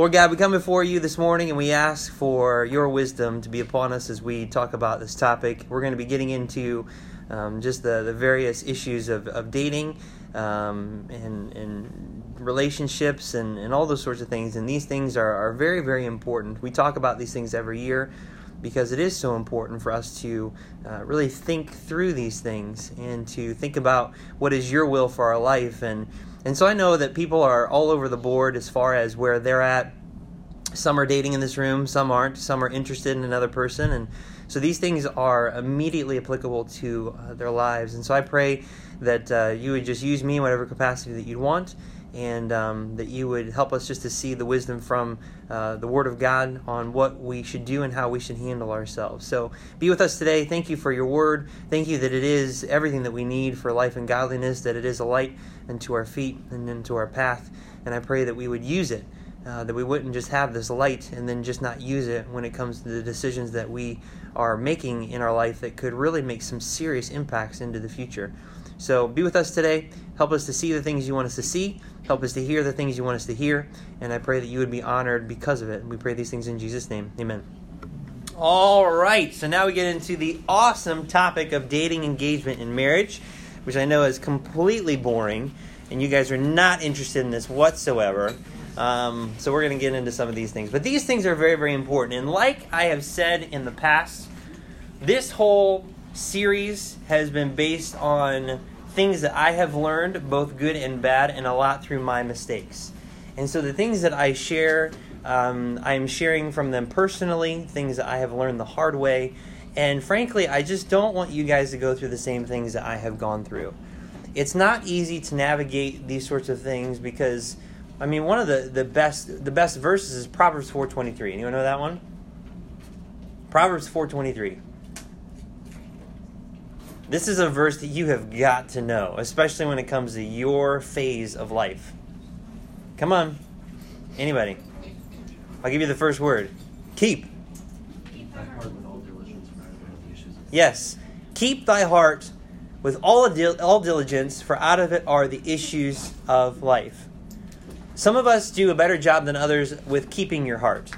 Lord God, we come before you this morning and we ask for your wisdom to be upon us as we talk about this topic. We're going to be getting into um, just the, the various issues of, of dating um, and, and relationships and, and all those sorts of things. And these things are, are very, very important. We talk about these things every year because it is so important for us to uh, really think through these things and to think about what is your will for our life and and so I know that people are all over the board as far as where they're at. Some are dating in this room, some aren't, some are interested in another person. And so these things are immediately applicable to uh, their lives. And so I pray that uh, you would just use me in whatever capacity that you'd want and um, that you would help us just to see the wisdom from uh, the Word of God on what we should do and how we should handle ourselves. So be with us today. Thank you for your Word. Thank you that it is everything that we need for life and godliness, that it is a light unto our feet and into our path. And I pray that we would use it. Uh, that we wouldn't just have this light and then just not use it when it comes to the decisions that we are making in our life that could really make some serious impacts into the future. So be with us today. Help us to see the things you want us to see. Help us to hear the things you want us to hear. And I pray that you would be honored because of it. We pray these things in Jesus' name. Amen. All right. So now we get into the awesome topic of dating, engagement, and marriage, which I know is completely boring. And you guys are not interested in this whatsoever. Um, so we're going to get into some of these things. But these things are very, very important. And like I have said in the past, this whole series has been based on things that I have learned, both good and bad, and a lot through my mistakes. And so the things that I share, um, I'm sharing from them personally, things that I have learned the hard way. And frankly, I just don't want you guys to go through the same things that I have gone through. It's not easy to navigate these sorts of things because, I mean, one of the, the best the best verses is Proverbs 4:23. Anyone know that one? Proverbs 4:23. This is a verse that you have got to know, especially when it comes to your phase of life. Come on. Anybody? I'll give you the first word. Keep. Yes. Keep thy heart with all, all diligence, for out of it are the issues of life. Some of us do a better job than others with keeping your heart.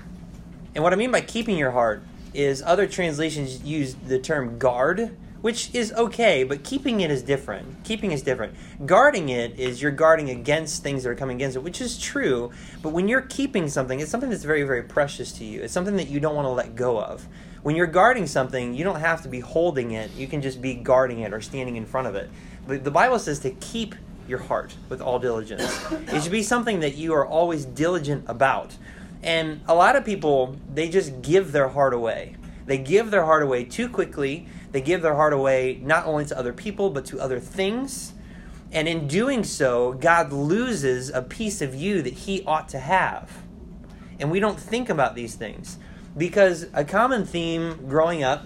And what I mean by keeping your heart is other translations use the term guard which is okay, but keeping it is different. Keeping is different. Guarding it is you're guarding against things that are coming against it, which is true. But when you're keeping something, it's something that's very, very precious to you. It's something that you don't want to let go of. When you're guarding something, you don't have to be holding it. You can just be guarding it or standing in front of it. But the Bible says to keep your heart with all diligence. it should be something that you are always diligent about. And a lot of people, they just give their heart away. They give their heart away too quickly they give their heart away not only to other people, but to other things. And in doing so, God loses a piece of you that He ought to have. And we don't think about these things. Because a common theme growing up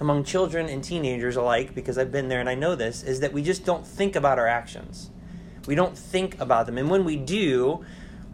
among children and teenagers alike, because I've been there and I know this, is that we just don't think about our actions. We don't think about them. And when we do,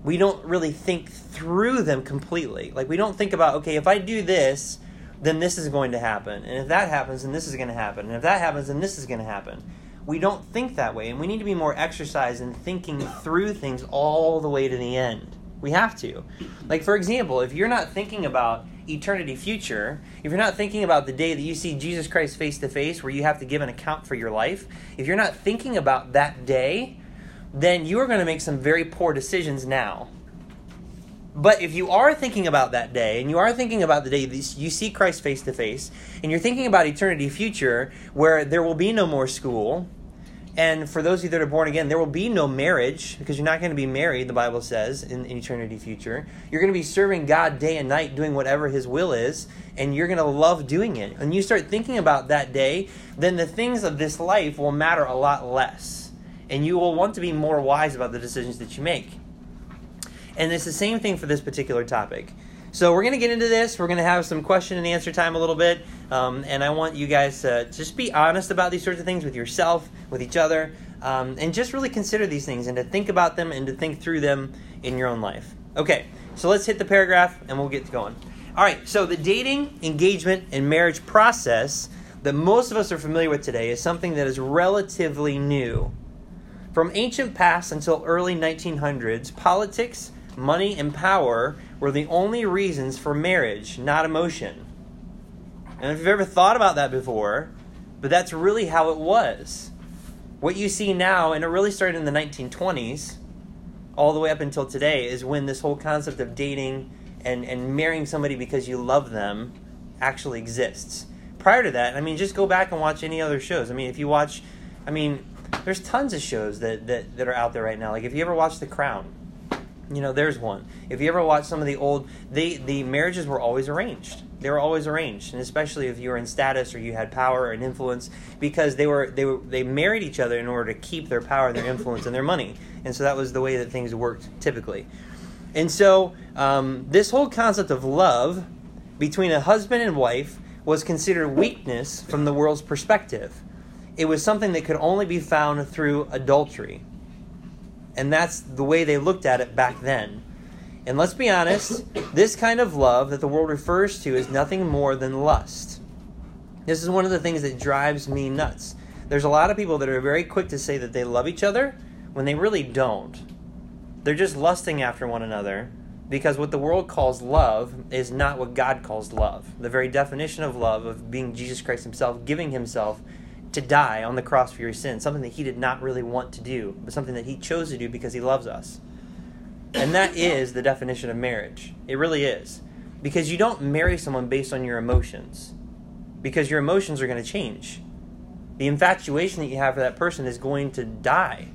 we don't really think through them completely. Like, we don't think about, okay, if I do this, then this is going to happen. And if that happens, then this is going to happen. And if that happens, then this is going to happen. We don't think that way, and we need to be more exercised in thinking through things all the way to the end. We have to. Like, for example, if you're not thinking about eternity future, if you're not thinking about the day that you see Jesus Christ face to face, where you have to give an account for your life, if you're not thinking about that day, then you are going to make some very poor decisions now. But if you are thinking about that day, and you are thinking about the day that you see Christ face to face, and you're thinking about eternity future, where there will be no more school, and for those of you that are born again, there will be no marriage because you're not going to be married, the Bible says, in, in eternity future. You're going to be serving God day and night, doing whatever His will is, and you're going to love doing it. And you start thinking about that day, then the things of this life will matter a lot less. And you will want to be more wise about the decisions that you make. And it's the same thing for this particular topic. So we're going to get into this. We're going to have some question and answer time a little bit. Um, and I want you guys to just be honest about these sorts of things with yourself, with each other, um, and just really consider these things and to think about them and to think through them in your own life. Okay, so let's hit the paragraph and we'll get going. All right, so the dating, engagement, and marriage process that most of us are familiar with today is something that is relatively new. From ancient past until early 1900s, politics, money, and power were the only reasons for marriage, not emotion. And if you've ever thought about that before, but that's really how it was. What you see now, and it really started in the 1920s, all the way up until today, is when this whole concept of dating and, and marrying somebody because you love them actually exists. Prior to that, I mean, just go back and watch any other shows. I mean, if you watch, I mean, there's tons of shows that, that, that are out there right now. Like if you ever watch The Crown, you know, there's one. If you ever watch some of the old, they the marriages were always arranged. They were always arranged, and especially if you were in status or you had power and influence, because they were they were they married each other in order to keep their power, their influence, and their money. And so that was the way that things worked typically. And so um, this whole concept of love between a husband and wife was considered weakness from the world's perspective. It was something that could only be found through adultery. And that's the way they looked at it back then. And let's be honest, this kind of love that the world refers to is nothing more than lust. This is one of the things that drives me nuts. There's a lot of people that are very quick to say that they love each other when they really don't. They're just lusting after one another because what the world calls love is not what God calls love. The very definition of love, of being Jesus Christ Himself, giving Himself to die on the cross for your sins, something that He did not really want to do, but something that He chose to do because He loves us. And that is the definition of marriage. It really is. Because you don't marry someone based on your emotions, because your emotions are going to change. The infatuation that you have for that person is going to die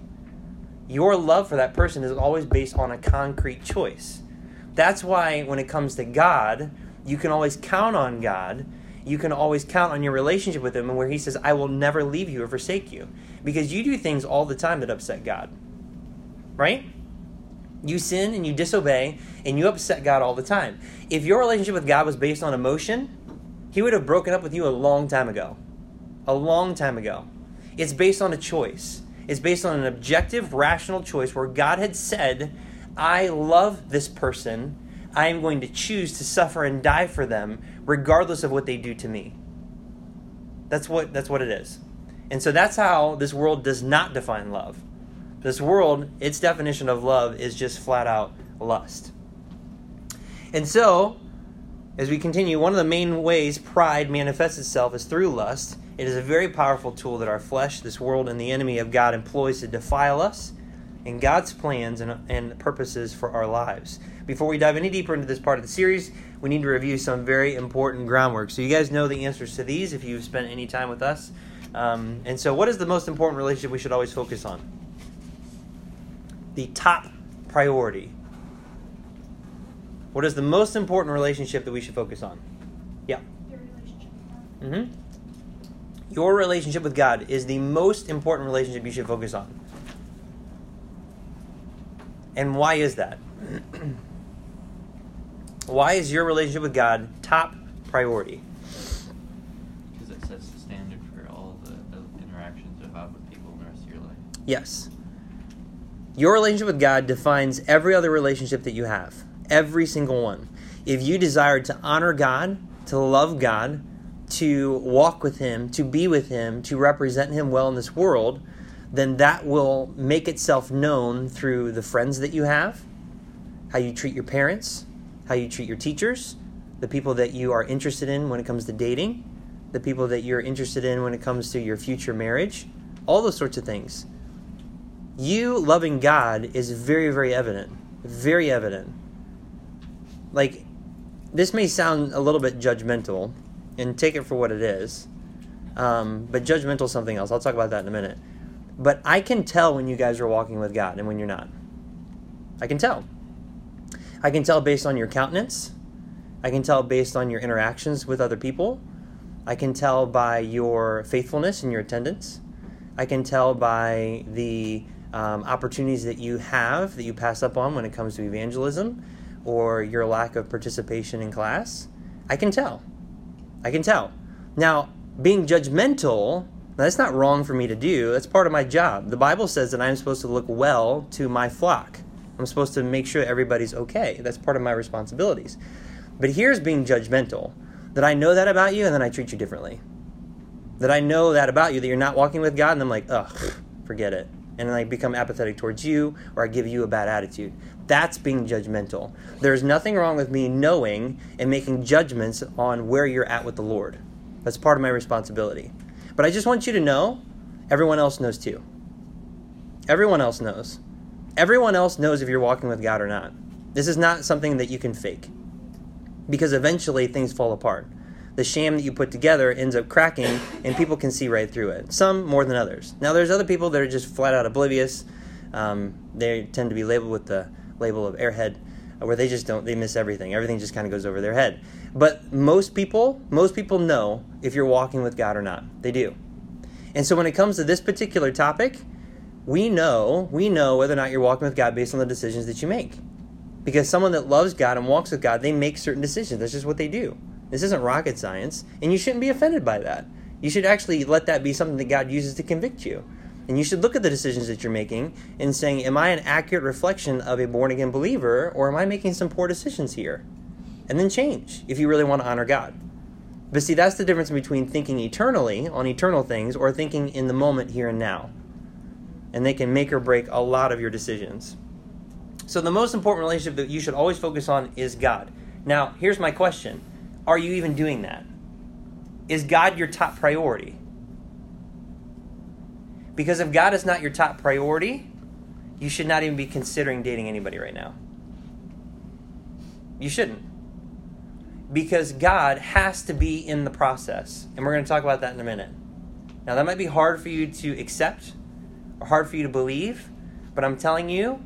your love for that person is always based on a concrete choice. That's why when it comes to God, you can always count on God. You can always count on your relationship with Him, and where He says, I will never leave you or forsake you. Because you do things all the time that upset God. Right? You sin and you disobey, and you upset God all the time. If your relationship with God was based on emotion, He would have broken up with you a long time ago. A long time ago. It's based on a choice It's based on an objective, rational choice where God had said, I love this person. I am going to choose to suffer and die for them, regardless of what they do to me. That's what, that's what it is. And so that's how this world does not define love. This world, its definition of love is just flat out lust. And so, as we continue, one of the main ways pride manifests itself is through lust. It is a very powerful tool that our flesh, this world, and the enemy of God employs to defile us and God's plans and, and purposes for our lives. Before we dive any deeper into this part of the series, we need to review some very important groundwork. So, you guys know the answers to these if you've spent any time with us. Um, and so, what is the most important relationship we should always focus on? The top priority. What is the most important relationship that we should focus on? Yeah. Your relationship. Mm-hmm. Your relationship with God is the most important relationship you should focus on. And why is that? why is your relationship with God top priority? Because it sets the standard for all the interactions you have with people in the rest of your life. Yes. Your relationship with God defines every other relationship that you have, every single one. If you desire to honor God, to love God, to walk with Him, to be with Him, to represent Him well in this world, then that will make itself known through the friends that you have, how you treat your parents, how you treat your teachers, the people that you are interested in when it comes to dating, the people that you're interested in when it comes to your future marriage, all those sorts of things. You loving God is very, very evident. Very evident. Like, this may sound a little bit judgmental, and take it for what it is. Um, but judgmental is something else. I'll talk about that in a minute. But I can tell when you guys are walking with God and when you're not. I can tell. I can tell based on your countenance. I can tell based on your interactions with other people. I can tell by your faithfulness and your attendance. I can tell by the um, opportunities that you have that you pass up on when it comes to evangelism or your lack of participation in class. I can tell. I can tell. Now, being judgmental, that's not wrong for me to do. That's part of my job. The Bible says that I'm supposed to look well to my flock. I'm supposed to make sure everybody's okay. That's part of my responsibilities. But here's being judgmental that I know that about you and then I treat you differently. That I know that about you, that you're not walking with God, and I'm like, ugh, forget it. And then I become apathetic towards you or I give you a bad attitude. That's being judgmental. There's nothing wrong with me knowing and making judgments on where you're at with the Lord. That's part of my responsibility. But I just want you to know everyone else knows too. Everyone else knows. Everyone else knows if you're walking with God or not. This is not something that you can fake because eventually things fall apart. The sham that you put together ends up cracking and people can see right through it. Some more than others. Now, there's other people that are just flat out oblivious. Um, they tend to be labeled with the label of airhead, where they just don't, they miss everything. Everything just kind of goes over their head. But most people, most people know if you're walking with God or not. They do. And so when it comes to this particular topic, we know, we know whether or not you're walking with God based on the decisions that you make. Because someone that loves God and walks with God, they make certain decisions. That's just what they do. This isn't rocket science, and you shouldn't be offended by that. You should actually let that be something that God uses to convict you. And you should look at the decisions that you're making and saying, Am I an accurate reflection of a born again believer, or am I making some poor decisions here? And then change if you really want to honor God. But see, that's the difference between thinking eternally on eternal things or thinking in the moment here and now. And they can make or break a lot of your decisions. So, the most important relationship that you should always focus on is God. Now, here's my question Are you even doing that? Is God your top priority? Because if God is not your top priority, you should not even be considering dating anybody right now. You shouldn't. Because God has to be in the process. And we're going to talk about that in a minute. Now, that might be hard for you to accept or hard for you to believe, but I'm telling you,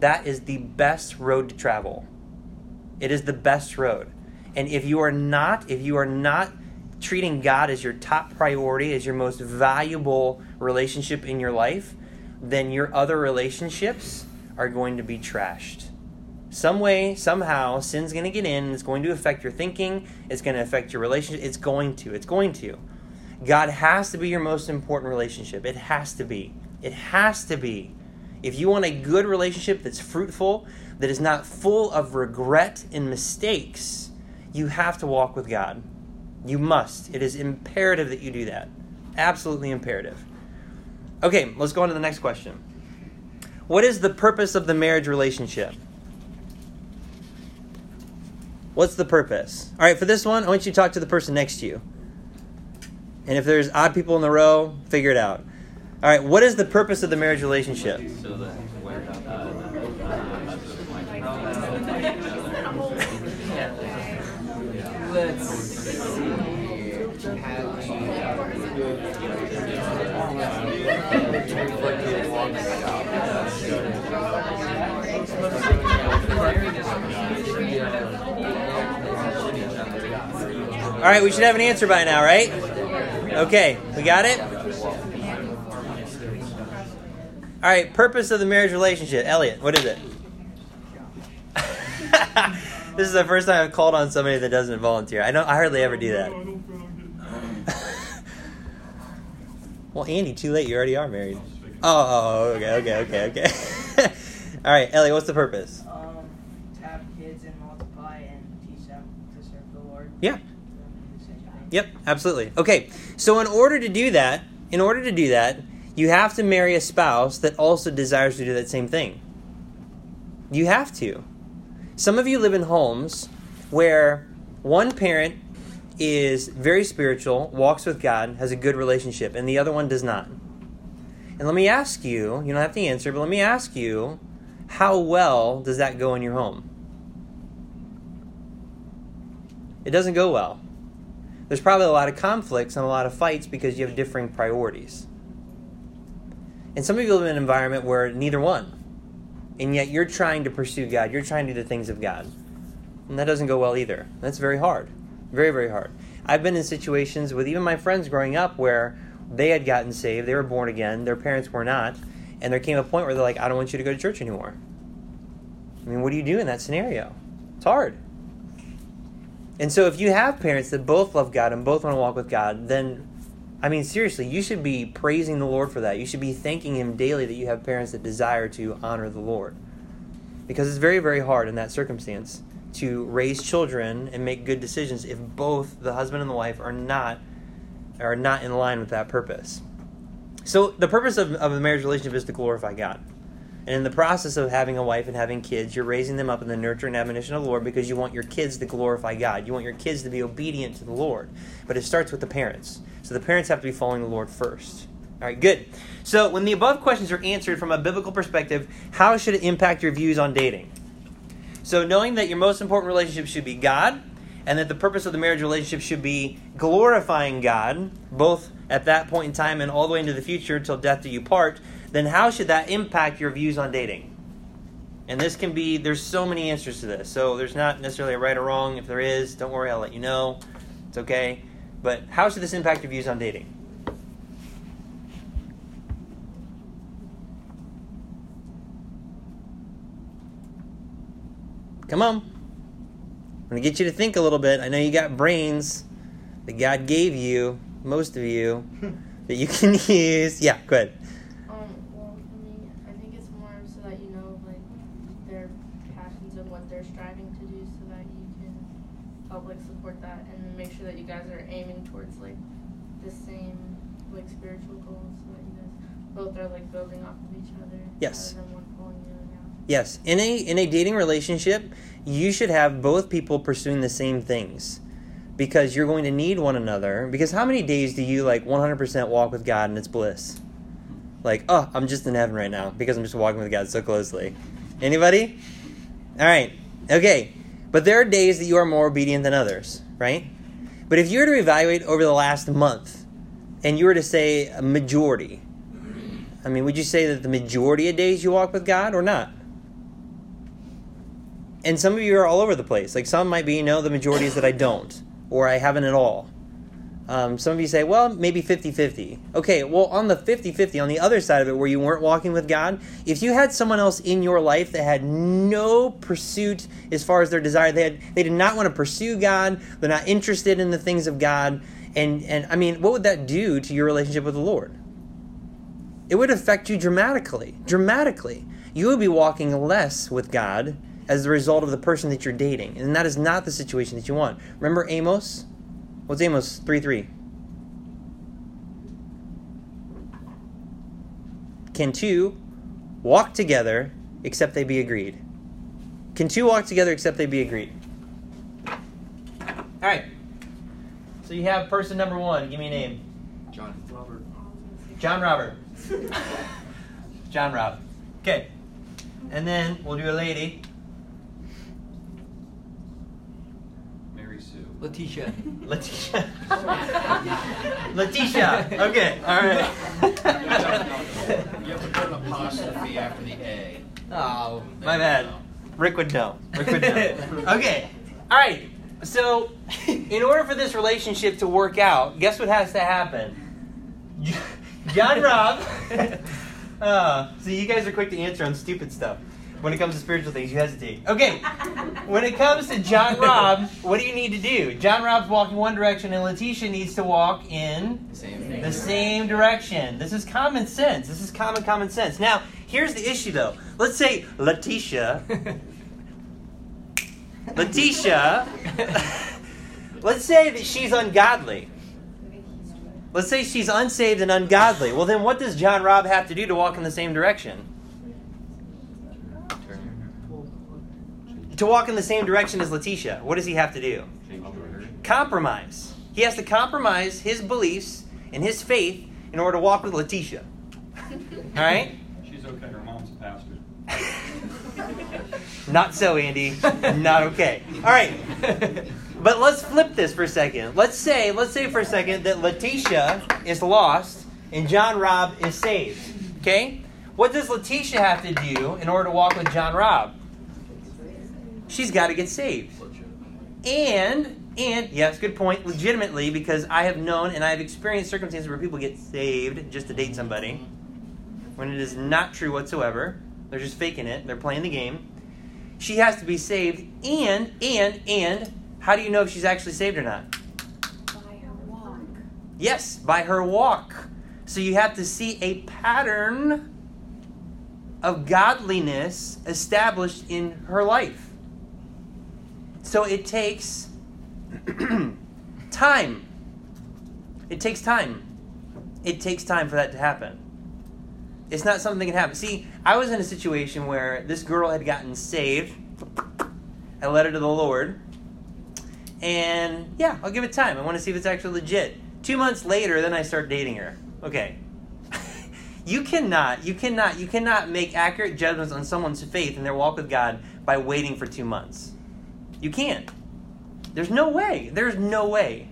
that is the best road to travel. It is the best road. And if you are not, if you are not treating God as your top priority, as your most valuable relationship in your life, then your other relationships are going to be trashed. Some way, somehow, sin's going to get in. It's going to affect your thinking. It's going to affect your relationship. It's going to. It's going to. God has to be your most important relationship. It has to be. It has to be. If you want a good relationship that's fruitful, that is not full of regret and mistakes, you have to walk with God. You must. It is imperative that you do that. Absolutely imperative. Okay, let's go on to the next question. What is the purpose of the marriage relationship? What's the purpose? All right, for this one, I want you to talk to the person next to you. And if there's odd people in the row, figure it out. All right, what is the purpose of the marriage relationship? So that where, uh, Let's see. All right, we should have an answer by now, right? Okay, we got it? All right, purpose of the marriage relationship. Elliot, what is it? this is the first time I've called on somebody that doesn't volunteer. I don't I hardly ever do that. well, Andy, too late. You already are married. Oh, okay, okay, okay, okay. All right, Elliot, what's the purpose? Um, to have kids and multiply and teach them to serve the Lord. Yeah. Um, the same thing. Yep, absolutely. Okay, so in order to do that, in order to do that, you have to marry a spouse that also desires to do that same thing. You have to. Some of you live in homes where one parent is very spiritual, walks with God, has a good relationship, and the other one does not. And let me ask you, you don't have to answer, but let me ask you, how well does that go in your home? It doesn't go well. There's probably a lot of conflicts and a lot of fights because you have differing priorities. And some of you live in an environment where neither one. And yet you're trying to pursue God. You're trying to do the things of God. And that doesn't go well either. That's very hard. Very, very hard. I've been in situations with even my friends growing up where they had gotten saved, they were born again, their parents were not, and there came a point where they're like, I don't want you to go to church anymore. I mean, what do you do in that scenario? It's hard. And so if you have parents that both love God and both want to walk with God, then I mean, seriously, you should be praising the Lord for that. You should be thanking Him daily that you have parents that desire to honor the Lord. Because it's very, very hard in that circumstance to raise children and make good decisions if both the husband and the wife are not are not in line with that purpose. So the purpose of, of a marriage relationship is to glorify God. And in the process of having a wife and having kids, you're raising them up in the nurture and admonition of the Lord because you want your kids to glorify God. You want your kids to be obedient to the Lord. But it starts with the parents. So the parents have to be following the Lord first. All right, good. So when the above questions are answered from a biblical perspective, how should it impact your views on dating? So knowing that your most important relationship should be God, and that the purpose of the marriage relationship should be glorifying God, both at that point in time and all the way into the future until death do you part, then how should that impact your views on dating? And this can be, there's so many answers to this. So there's not necessarily a right or wrong. If there is, don't worry, I'll let you know. It's okay. But how should this impact your views on dating? Come on. I'm going to get you to think a little bit. I know you got brains that God gave you, most of you, that you can use. Yeah, go ahead. Um, well, for me, I think it's more so that you know, like, their passions and what they're striving to do so that you can help, like, support that that you guys are aiming towards, like, the same, like, spiritual goals so that you guys both are, like, building off of each other. Yes. Rather than one pulling the other down. Yes, in a in a dating relationship, you should have both people pursuing the same things. Because you're going to need one another. Because how many days do you like 100% walk with God and it's bliss? Like, oh, I'm just in heaven right now because I'm just walking with God so closely. Anybody? All right. Okay. But there are days that you are more obedient than others, right? But if you were to evaluate over the last month and you were to say a majority, I mean, would you say that the majority of days you walk with God or not? And some of you are all over the place. Like some might be, you know, the majority is that I don't, or I haven't at all. Um, some of you say, well, maybe 50 50. Okay, well, on the 50 50, on the other side of it, where you weren't walking with God, if you had someone else in your life that had no pursuit as far as their desire, they, had, they did not want to pursue God, they're not interested in the things of God, and, and I mean, what would that do to your relationship with the Lord? It would affect you dramatically. Dramatically. You would be walking less with God as a result of the person that you're dating. And that is not the situation that you want. Remember Amos? What's Amos 3 3? Can two walk together except they be agreed? Can two walk together except they be agreed? All right. So you have person number one. Give me a name. John. Robert. John Robert. John Rob. Okay. And then we'll do a lady. Letitia. Letitia. Letitia. Okay. All right. You have to put an apostrophe after the A. Oh, my bad. Rick would know. Rick would know. okay. All right. So, in order for this relationship to work out, guess what has to happen? John Rob. Uh, so you guys are quick to answer on stupid stuff. When it comes to spiritual things, you hesitate. Okay. When it comes to John Rob, what do you need to do? John Rob's walking one direction, and Letitia needs to walk in Same the same direction. This is common sense. This is common common sense. Now, here's the issue though. Let's say Letitia Letitia Let's say that she's ungodly. Let's say she's unsaved and ungodly. Well, then what does John Rob have to do to walk in the same direction? To walk in the same direction as Letitia, what does he have to do? compromise. He has to compromise his beliefs and his faith in order to walk with Letitia. All right? She's okay. Her mom's a pastor. Not so, Andy. Not okay. All right. But let's flip this for a second. Let's say, let's say for a second that Letitia is lost and John Rob is saved. Okay? What does Letitia have to do in order to walk with John Rob? She's got to get saved. And and yes, good point. Legitimately, because I have known and I have experienced circumstances where people get saved just to date somebody, when it is not true whatsoever. They're just faking it. They're playing the game. She has to be saved, and and and how do you know if she's actually saved or not? By her walk. Yes, by her walk. So you have to see a pattern of godliness established in her life. So it takes time. It takes time. It takes time for that to happen. It's not something that can happen. See, I was in a situation where this girl had gotten saved. I led her to the Lord. And yeah, I'll give it time. I want to see if it's actually legit. Two months later, then I start dating her. Okay. you cannot, you cannot, you cannot make accurate judgments on someone's faith and their walk with God by waiting for two months. You can't. There's no way. There's no way.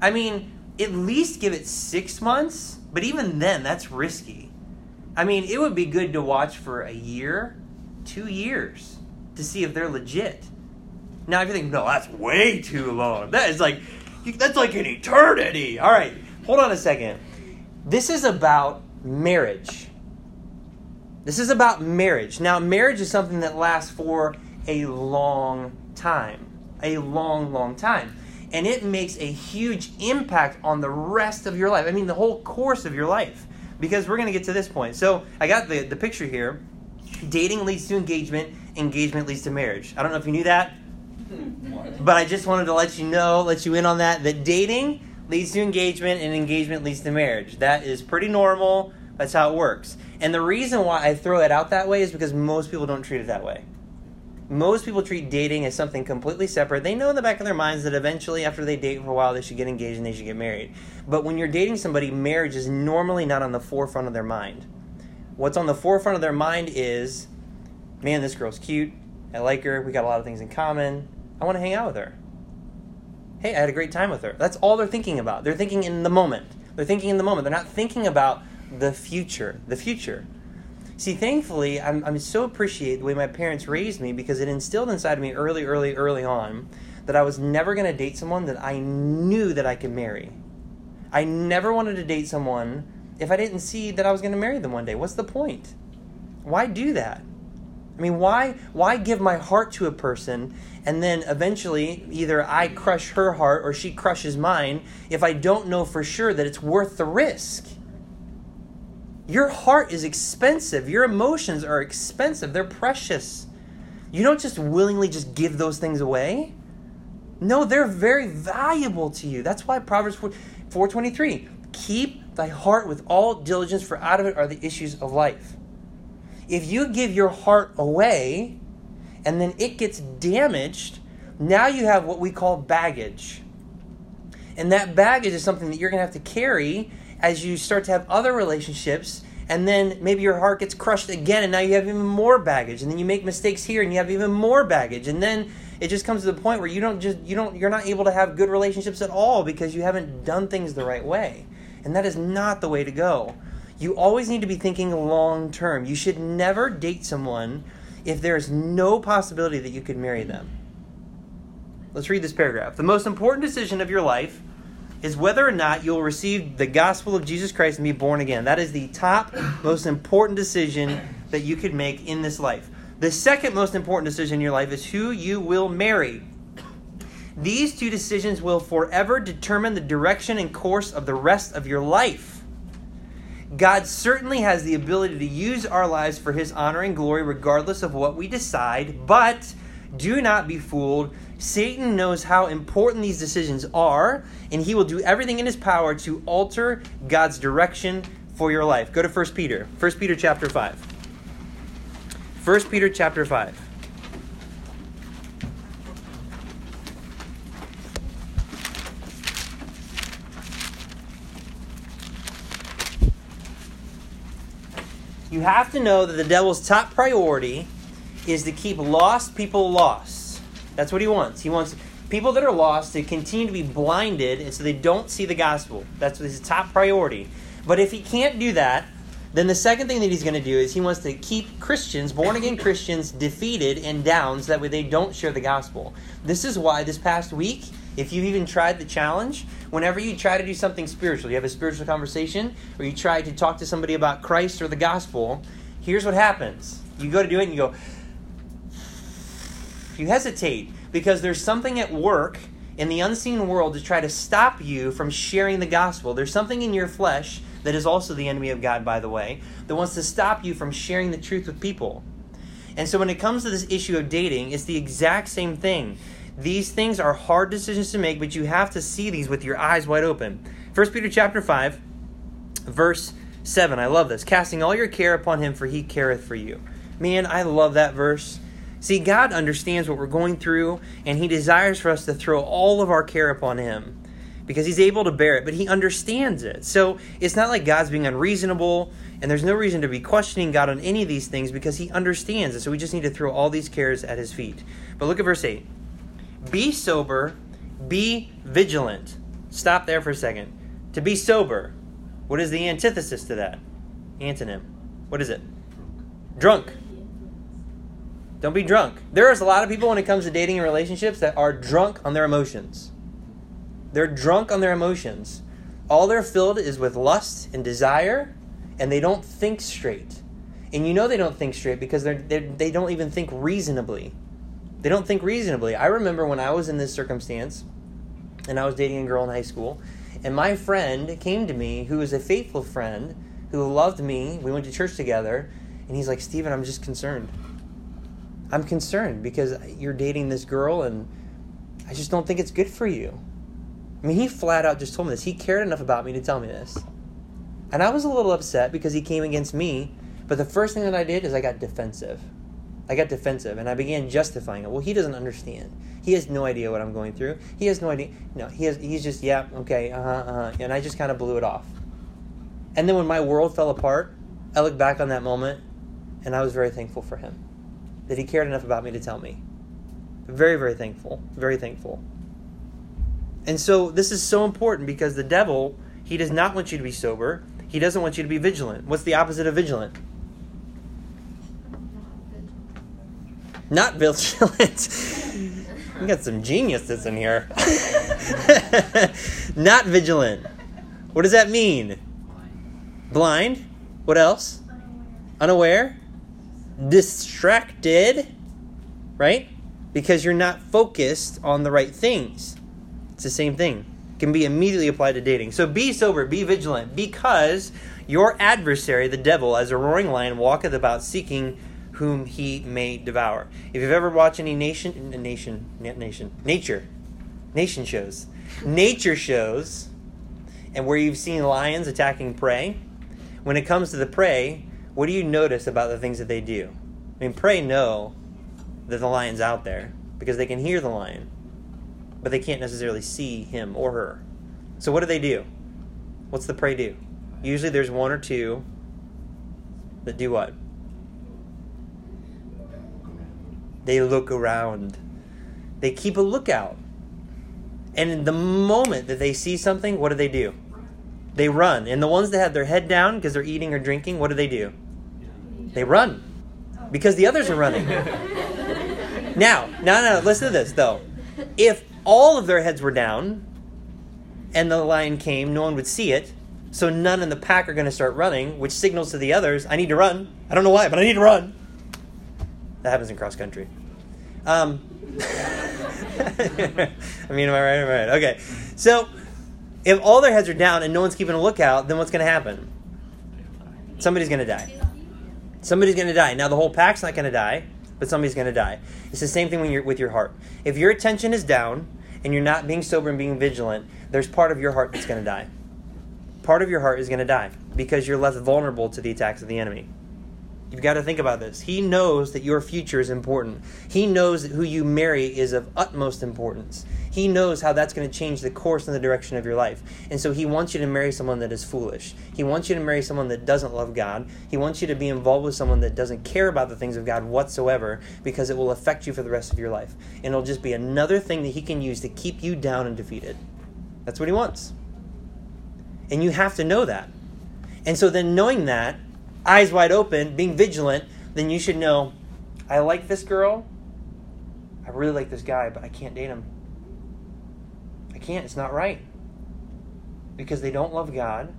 I mean, at least give it six months, but even then, that's risky. I mean, it would be good to watch for a year, two years, to see if they're legit. Now, if you think, no, that's way too long. That is like, that's like an eternity. All right, hold on a second. This is about marriage. This is about marriage. Now, marriage is something that lasts for a long time. A long, long time. And it makes a huge impact on the rest of your life. I mean, the whole course of your life. Because we're going to get to this point. So, I got the, the picture here. Dating leads to engagement, engagement leads to marriage. I don't know if you knew that, but I just wanted to let you know, let you in on that, that dating leads to engagement and engagement leads to marriage. That is pretty normal. That's how it works. And the reason why I throw it out that way is because most people don't treat it that way. Most people treat dating as something completely separate. They know in the back of their minds that eventually, after they date for a while, they should get engaged and they should get married. But when you're dating somebody, marriage is normally not on the forefront of their mind. What's on the forefront of their mind is, man, this girl's cute. I like her. We got a lot of things in common. I want to hang out with her. Hey, I had a great time with her. That's all they're thinking about. They're thinking in the moment. They're thinking in the moment. They're not thinking about the future. The future. See, thankfully, I'm, I'm so appreciate the way my parents raised me because it instilled inside of me early, early, early on that I was never going to date someone that I knew that I could marry. I never wanted to date someone if I didn't see that I was going to marry them one day. What's the point? Why do that? I mean, why why give my heart to a person and then eventually either I crush her heart or she crushes mine if I don't know for sure that it's worth the risk? Your heart is expensive. Your emotions are expensive. They're precious. You don't just willingly just give those things away. No, they're very valuable to you. That's why Proverbs 4:23, keep thy heart with all diligence for out of it are the issues of life. If you give your heart away and then it gets damaged, now you have what we call baggage. And that baggage is something that you're going to have to carry as you start to have other relationships and then maybe your heart gets crushed again and now you have even more baggage and then you make mistakes here and you have even more baggage and then it just comes to the point where you don't just you don't you're not able to have good relationships at all because you haven't done things the right way. And that is not the way to go. You always need to be thinking long term you should never date someone if there is no possibility that you could marry them. Let's read this paragraph. The most important decision of your life is whether or not you'll receive the gospel of Jesus Christ and be born again. That is the top most important decision that you could make in this life. The second most important decision in your life is who you will marry. These two decisions will forever determine the direction and course of the rest of your life. God certainly has the ability to use our lives for his honor and glory regardless of what we decide, but do not be fooled. Satan knows how important these decisions are, and he will do everything in his power to alter God's direction for your life. Go to 1 Peter. 1 Peter chapter 5. 1 Peter chapter 5. You have to know that the devil's top priority is to keep lost people lost. That's what he wants. He wants people that are lost to continue to be blinded and so they don't see the gospel. That's his top priority. But if he can't do that, then the second thing that he's going to do is he wants to keep Christians, born again Christians, defeated and down so that way they don't share the gospel. This is why this past week, if you've even tried the challenge, whenever you try to do something spiritual, you have a spiritual conversation, or you try to talk to somebody about Christ or the gospel, here's what happens. You go to do it and you go, you hesitate because there's something at work in the unseen world to try to stop you from sharing the gospel. There's something in your flesh that is also the enemy of God, by the way, that wants to stop you from sharing the truth with people. And so when it comes to this issue of dating, it's the exact same thing. These things are hard decisions to make, but you have to see these with your eyes wide open. 1 Peter chapter 5, verse 7, I love this. Casting all your care upon him, for he careth for you. Man, I love that verse. See, God understands what we're going through, and he desires for us to throw all of our care upon him because he's able to bear it, but he understands it. So it's not like God's being unreasonable, and there's no reason to be questioning God on any of these things because he understands it. So we just need to throw all these cares at his feet. But look at verse 8 Be sober, be vigilant. Stop there for a second. To be sober, what is the antithesis to that? Antonym. What is it? Drunk. Don't be drunk. There is a lot of people when it comes to dating and relationships that are drunk on their emotions. They're drunk on their emotions. All they're filled is with lust and desire, and they don't think straight. And you know they don't think straight because they're, they're, they don't even think reasonably. They don't think reasonably. I remember when I was in this circumstance, and I was dating a girl in high school, and my friend came to me, who was a faithful friend, who loved me. We went to church together, and he's like, Steven, I'm just concerned. I'm concerned because you're dating this girl, and I just don't think it's good for you. I mean, he flat out just told me this. He cared enough about me to tell me this. And I was a little upset because he came against me. But the first thing that I did is I got defensive. I got defensive and I began justifying it. Well, he doesn't understand. He has no idea what I'm going through. He has no idea. No, he has, he's just, yeah, okay, uh huh, uh huh. And I just kind of blew it off. And then when my world fell apart, I look back on that moment and I was very thankful for him that he cared enough about me to tell me. Very, very thankful. Very thankful. And so this is so important because the devil, he does not want you to be sober. He doesn't want you to be vigilant. What's the opposite of vigilant? Not vigilant. we got some geniuses in here. not vigilant. What does that mean? Blind. What else? Unaware. Distracted. Right? Because you're not focused on the right things. It's the same thing. Can be immediately applied to dating. So be sober, be vigilant, because your adversary, the devil, as a roaring lion, walketh about seeking whom he may devour. If you've ever watched any nation, nation, nation, nature, nation shows, nature shows, and where you've seen lions attacking prey, when it comes to the prey, what do you notice about the things that they do? I mean, prey know that the lion's out there because they can hear the lion but they can't necessarily see him or her. So what do they do? What's the prey do? Usually there's one or two that do what? They look around. They keep a lookout. And in the moment that they see something, what do they do? They run. And the ones that have their head down because they're eating or drinking, what do they do? They run. Because the others are running. now, now, now, listen to this though. If all of their heads were down and the lion came, no one would see it. So none in the pack are going to start running, which signals to the others, I need to run. I don't know why, but I need to run. That happens in cross country. Um, I mean, am I right? Am I right? Okay. So if all their heads are down and no one's keeping a lookout, then what's going to happen? Somebody's going to die. Somebody's going to die. Now, the whole pack's not going to die, but somebody's going to die. It's the same thing when you're with your heart. If your attention is down and you're not being sober and being vigilant, there's part of your heart that's going to die. Part of your heart is going to die because you're left vulnerable to the attacks of the enemy. You've got to think about this. He knows that your future is important. He knows that who you marry is of utmost importance. He knows how that's going to change the course and the direction of your life. And so he wants you to marry someone that is foolish. He wants you to marry someone that doesn't love God. He wants you to be involved with someone that doesn't care about the things of God whatsoever because it will affect you for the rest of your life. And it'll just be another thing that he can use to keep you down and defeated. That's what he wants. And you have to know that. And so then knowing that, eyes wide open, being vigilant, then you should know I like this girl. I really like this guy, but I can't date him. Can't. It's not right. Because they don't love God.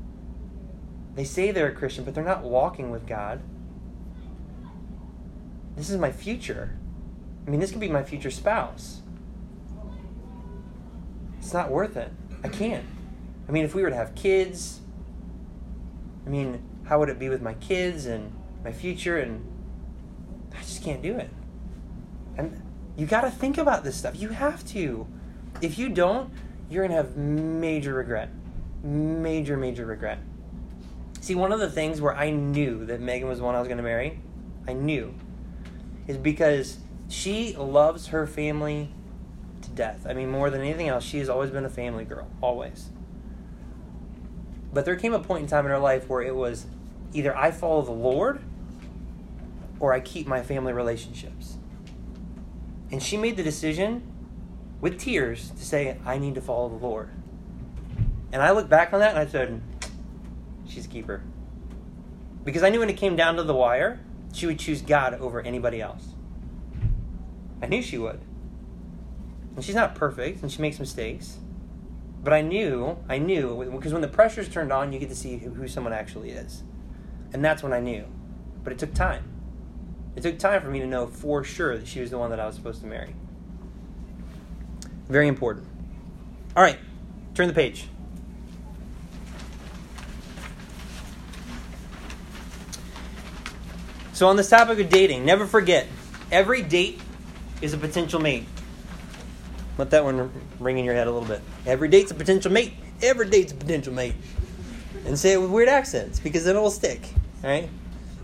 They say they're a Christian, but they're not walking with God. This is my future. I mean, this could be my future spouse. It's not worth it. I can't. I mean, if we were to have kids, I mean, how would it be with my kids and my future? And I just can't do it. And you got to think about this stuff. You have to. If you don't, you're to have major regret. Major, major regret. See, one of the things where I knew that Megan was the one I was to marry, I knew, is because she loves her family to death. I mean, more than anything else, she has always been a family girl, always. But there came a point in time in her life where it was either I follow the Lord or I keep my family relationships. And she made the decision with tears to say, I need to follow the Lord. And I look back on that and I said, she's a keeper. Because I knew when it came down to the wire, she would choose God over anybody else. I knew she would. And she's not perfect and she makes mistakes. But I knew, I knew, because when the pressure's turned on, you get to see who, who someone actually is. And that's when I knew. But it took time. It took time for me to know for sure that she was the one that I was supposed to marry. Very important. All right, turn the page. So, on this topic of dating, never forget every date is a potential mate. Let that one ring in your head a little bit. Every date's a potential mate. Every date's a potential mate. And say it with weird accents because then it will stick. All right?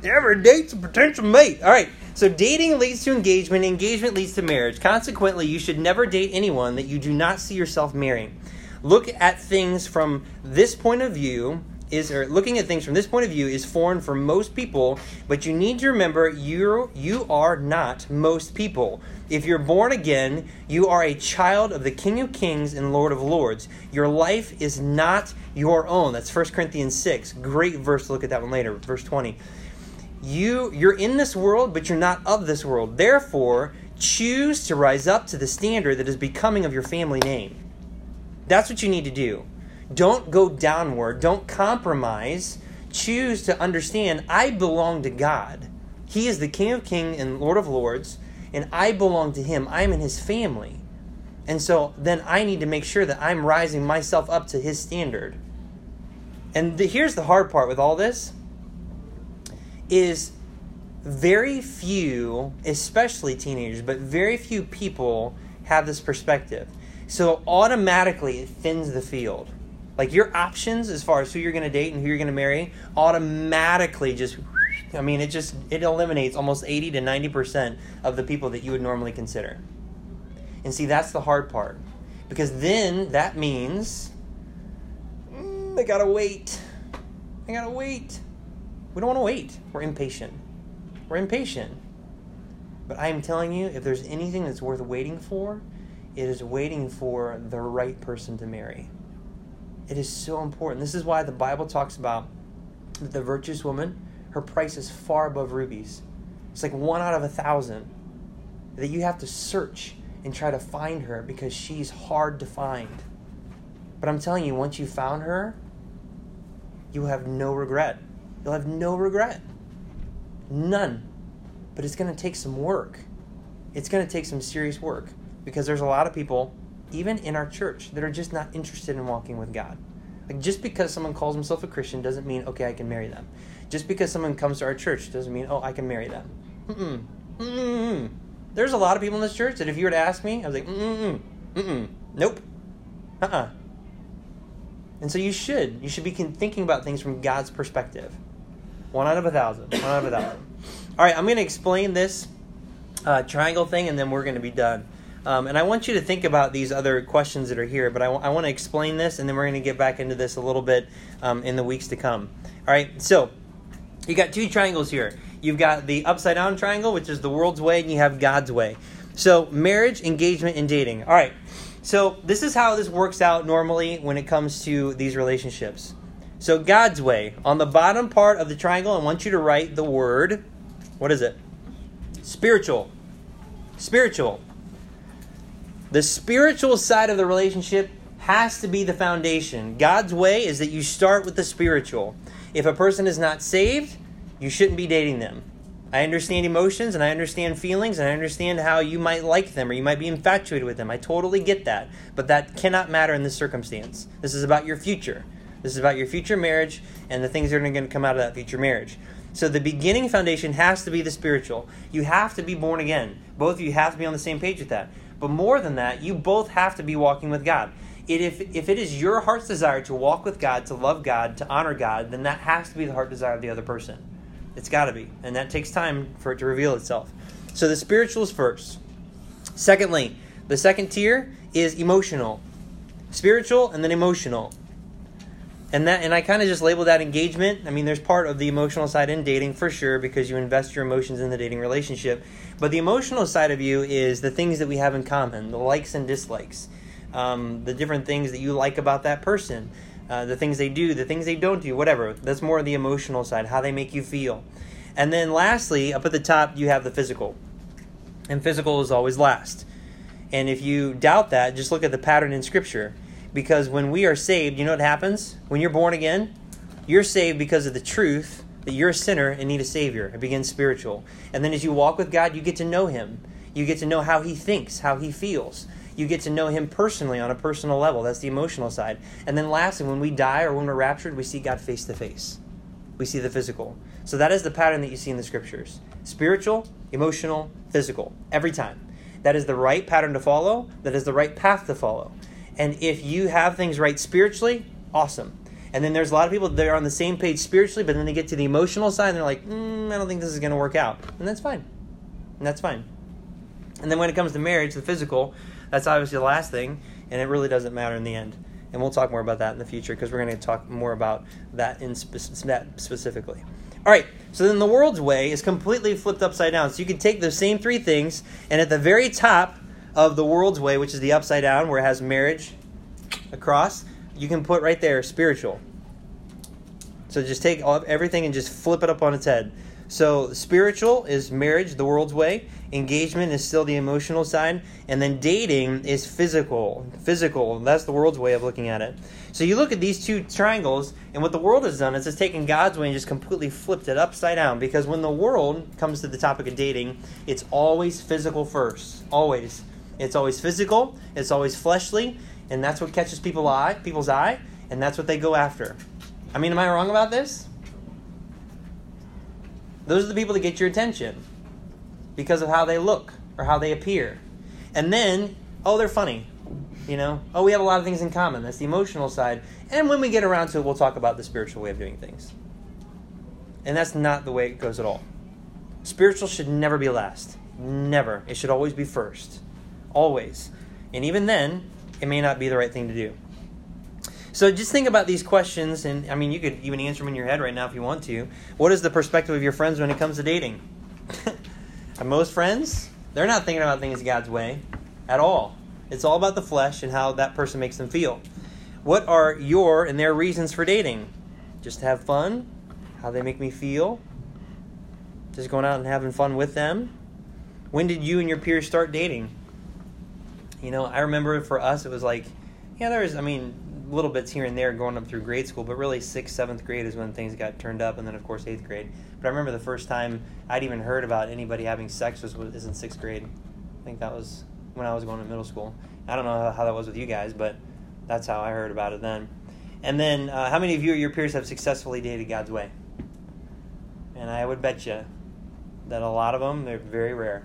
Every date's a potential mate. All right. So dating leads to engagement. Engagement leads to marriage. Consequently, you should never date anyone that you do not see yourself marrying. Look at things from this point of view is or looking at things from this point of view is foreign for most people, but you need to remember you you are not most people. If you're born again, you are a child of the King of Kings and Lord of Lords. Your life is not your own. That's 1 Corinthians 6. Great verse look at that one later, verse 20. You you're in this world, but you're not of this world. Therefore, choose to rise up to the standard that is becoming of your family name. That's what you need to do. Don't go downward. Don't compromise. Choose to understand I belong to God. He is the King of Kings and Lord of Lords, and I belong to Him. I'm in His family. And so then I need to make sure that I'm rising myself up to His standard. And the, here's the hard part with all this is very few, especially teenagers, but very few people have this perspective. So automatically it thins the field. Like your options as far as who you're going to date and who you're going to marry automatically just I mean it just it eliminates almost 80 to 90% of the people that you would normally consider. And see that's the hard part. Because then that means mm, I got to wait. I got to wait. We don't want to wait. We're impatient. We're impatient. But I am telling you, if there's anything that's worth waiting for, it is waiting for the right person to marry. It is so important. This is why the Bible talks about that the virtuous woman, her price is far above rubies. It's like one out of a thousand. That you have to search and try to find her because she's hard to find. But I'm telling you, once you found her, you have no regret. You'll have no regret. None. But it's going to take some work. It's going to take some serious work because there's a lot of people, even in our church, that are just not interested in walking with God. Like just because someone calls himself a Christian doesn't mean okay, I can marry them. Just because someone comes to our church doesn't mean oh, I can marry them. Mm-mm. Mm-mm. There's a lot of people in this church that if you were to ask me, I was like, mm-mm, mm-mm, nope, uh-uh. And so you should. You should be thinking about things from God's perspective. One out of a thousand. One out of a thousand. All right, I'm going to explain this uh, triangle thing, and then we're going to be done. Um, and I want you to think about these other questions that are here, but I, w- I want to explain this, and then we're going to get back into this a little bit um, in the weeks to come. All right, so you got two triangles here. You've got the upside down triangle, which is the world's way, and you have God's way. So, marriage, engagement, and dating. All right, so this is how this works out normally when it comes to these relationships. So, God's way. On the bottom part of the triangle, I want you to write the word, what is it? Spiritual. Spiritual. The spiritual side of the relationship has to be the foundation. God's way is that you start with the spiritual. If a person is not saved, you shouldn't be dating them. I understand emotions and I understand feelings and I understand how you might like them or you might be infatuated with them. I totally get that. But that cannot matter in this circumstance. This is about your future. This is about your future marriage and the things that are going to come out of that future marriage. So the beginning foundation has to be the spiritual. You have to be born again. Both of you have to be on the same page with that. But more than that, you both have to be walking with God. it, if, if it is your heart's desire to walk with God, to love God, to honor God, then that has to be the heart desire of the other person. It's got to be. And that takes time for it to reveal itself. So the spiritual is first. Secondly, the second tier is emotional. Spiritual and then emotional. And that and I kind of just label that engagement. I mean, there's part of the emotional side in dating for sure because you invest your emotions in the dating relationship. But the emotional side of you is the things that we have in common, the likes and dislikes, um, the different things that you like about that person, uh, the things they do, the things they don't do, whatever. That's more of the emotional side, how they make you feel. And then lastly, up at the top, you have the physical. And physical is always last. And if you doubt that, just look at the pattern in Scripture. Because when we are saved, you know what happens? When you're born again, you're saved because of the truth that you're a sinner and need a Savior. It begins spiritual. And then as you walk with God, you get to know Him. You get to know how He thinks, how He feels. You get to know Him personally on a personal level. That's the emotional side. And then lastly, when we die or when we're raptured, we see God face to face. We see the physical. So that is the pattern that you see in the Scriptures spiritual, emotional, physical. Every time. That is the right pattern to follow. That is the right path to follow. And if you have things right spiritually, awesome. And then there's a lot of people that are on the same page spiritually, but then they get to the emotional side and they're like, mm, I don't think this is going to work out. And that's fine. And that's fine. And then when it comes to marriage, the physical, that's obviously the last thing, and it really doesn't matter in the end. And we'll talk more about that in the future because we're going to talk more about that in spe- that specifically. All right, so then the world's way is completely flipped upside down. So you can take those same three things, and at the very top of the world's way, which is the upside down, where it has marriage across, you can put right there spiritual. So just take all, everything and just flip it up on its head. So spiritual is marriage, the world's way. Engagement is still the emotional side, and then dating is physical. Physical, that's the world's way of looking at it. So you look at these two triangles, and what the world has done is it's taken God's way and just completely flipped it upside down. Because when the world comes to the topic of dating, it's always physical first. Always. It's always physical, it's always fleshly, and that's what catches people eye, people's eye, and that's what they go after. I mean, am I wrong about this? Those are the people that get your attention because of how they look or how they appear. And then, oh, they're funny. You know, oh, we have a lot of things in common. That's the emotional side. And when we get around to it, we'll talk about the spiritual way of doing things. And that's not the way it goes at all. Spiritual should never be last. Never. It should always be first. Always. And even then, it may not be the right thing to do. So just think about these questions, and I mean, you could even answer them in your head right now if you want to. What is the perspective of your friends when it comes to dating? most friends, they're not thinking about things God's way at all. It's all about the flesh and how that person makes them feel. What are your and their reasons for dating? Just to have fun? How they make me feel? Just going out and having fun with them? When did you and your peers start dating? You know, I remember for us, it was like, yeah, there was, I mean, little bits here and there going up through grade school, but really sixth, seventh grade is when things got turned up, and then of course eighth grade. But I remember the first time I'd even heard about anybody having sex was was in sixth grade. I think that was when I was going to middle school. I don't know how that was with you guys, but that's how I heard about it then. And then, uh, how many of you or your peers have successfully dated God's way? And I would bet you that a lot of them they're very rare.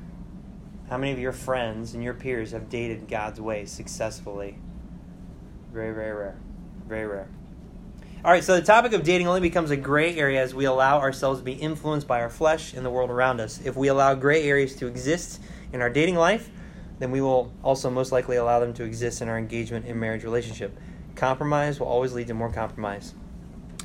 How many of your friends and your peers have dated God's way successfully? Very, very rare. Very rare. All right, so the topic of dating only becomes a gray area as we allow ourselves to be influenced by our flesh and the world around us. If we allow gray areas to exist in our dating life, then we will also most likely allow them to exist in our engagement and marriage relationship. Compromise will always lead to more compromise.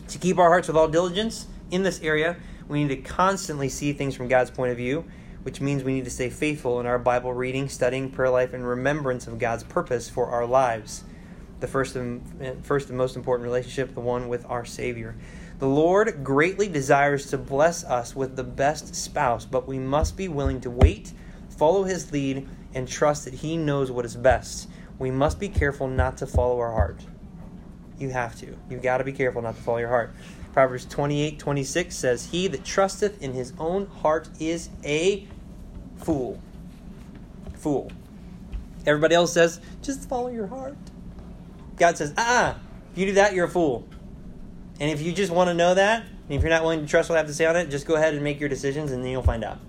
To keep our hearts with all diligence in this area, we need to constantly see things from God's point of view, which means we need to stay faithful in our Bible reading, studying, prayer life, and remembrance of God's purpose for our lives the first and, first and most important relationship, the one with our Savior. The Lord greatly desires to bless us with the best spouse, but we must be willing to wait, follow His lead, and trust that He knows what is best. We must be careful not to follow our heart. You have to. You've got to be careful not to follow your heart. Proverbs 28 26 says, He that trusteth in his own heart is a fool. Fool. Everybody else says, just follow your heart. God says, ah, if you do that, you're a fool. And if you just want to know that, and if you're not willing to trust what I have to say on it, just go ahead and make your decisions and then you'll find out.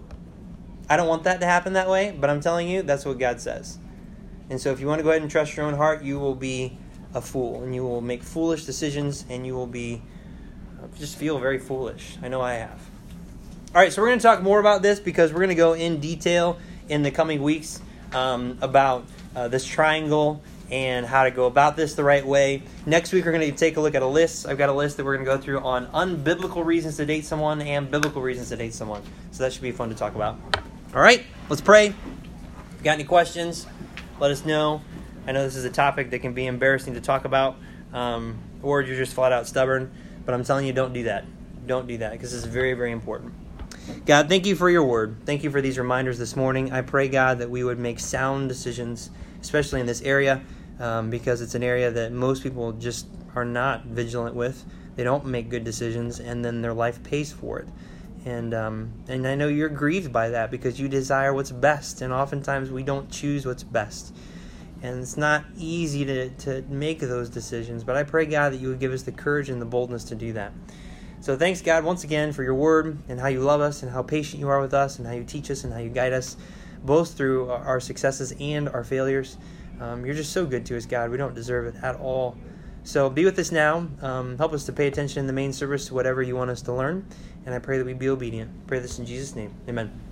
I don't want that to happen that way, but I'm telling you, that's what God says. And so if you want to go ahead and trust your own heart, you will be a fool, and you will make foolish decisions, and you will be just feel very foolish. I know I have. All right, so we're going to talk more about this because we're going to go in detail in the coming weeks um, about uh, this triangle and how to go about this the right way. Next week, we're going to take a look at a list. I've got a list that we're going to go through on unbiblical reasons to date someone and biblical reasons to date someone. So that should be fun to talk about. All right, let's pray. Got any questions? Let us know. I know this is a topic that can be embarrassing to talk about, um, or you're just flat out stubborn. But I'm telling you, don't do that. Don't do that because it's very, very important. God, thank you for your word. Thank you for these reminders this morning. I pray, God, that we would make sound decisions, especially in this area, um, because it's an area that most people just are not vigilant with. They don't make good decisions, and then their life pays for it. And um, and I know you're grieved by that because you desire what's best, and oftentimes we don't choose what's best. And it's not easy to, to make those decisions, but I pray, God, that you would give us the courage and the boldness to do that. So thanks, God, once again for your word and how you love us and how patient you are with us and how you teach us and how you guide us, both through our successes and our failures. Um, you're just so good to us, God. We don't deserve it at all. So be with us now. Um, help us to pay attention in the main service to whatever you want us to learn. And I pray that we be obedient. Pray this in Jesus' name. Amen.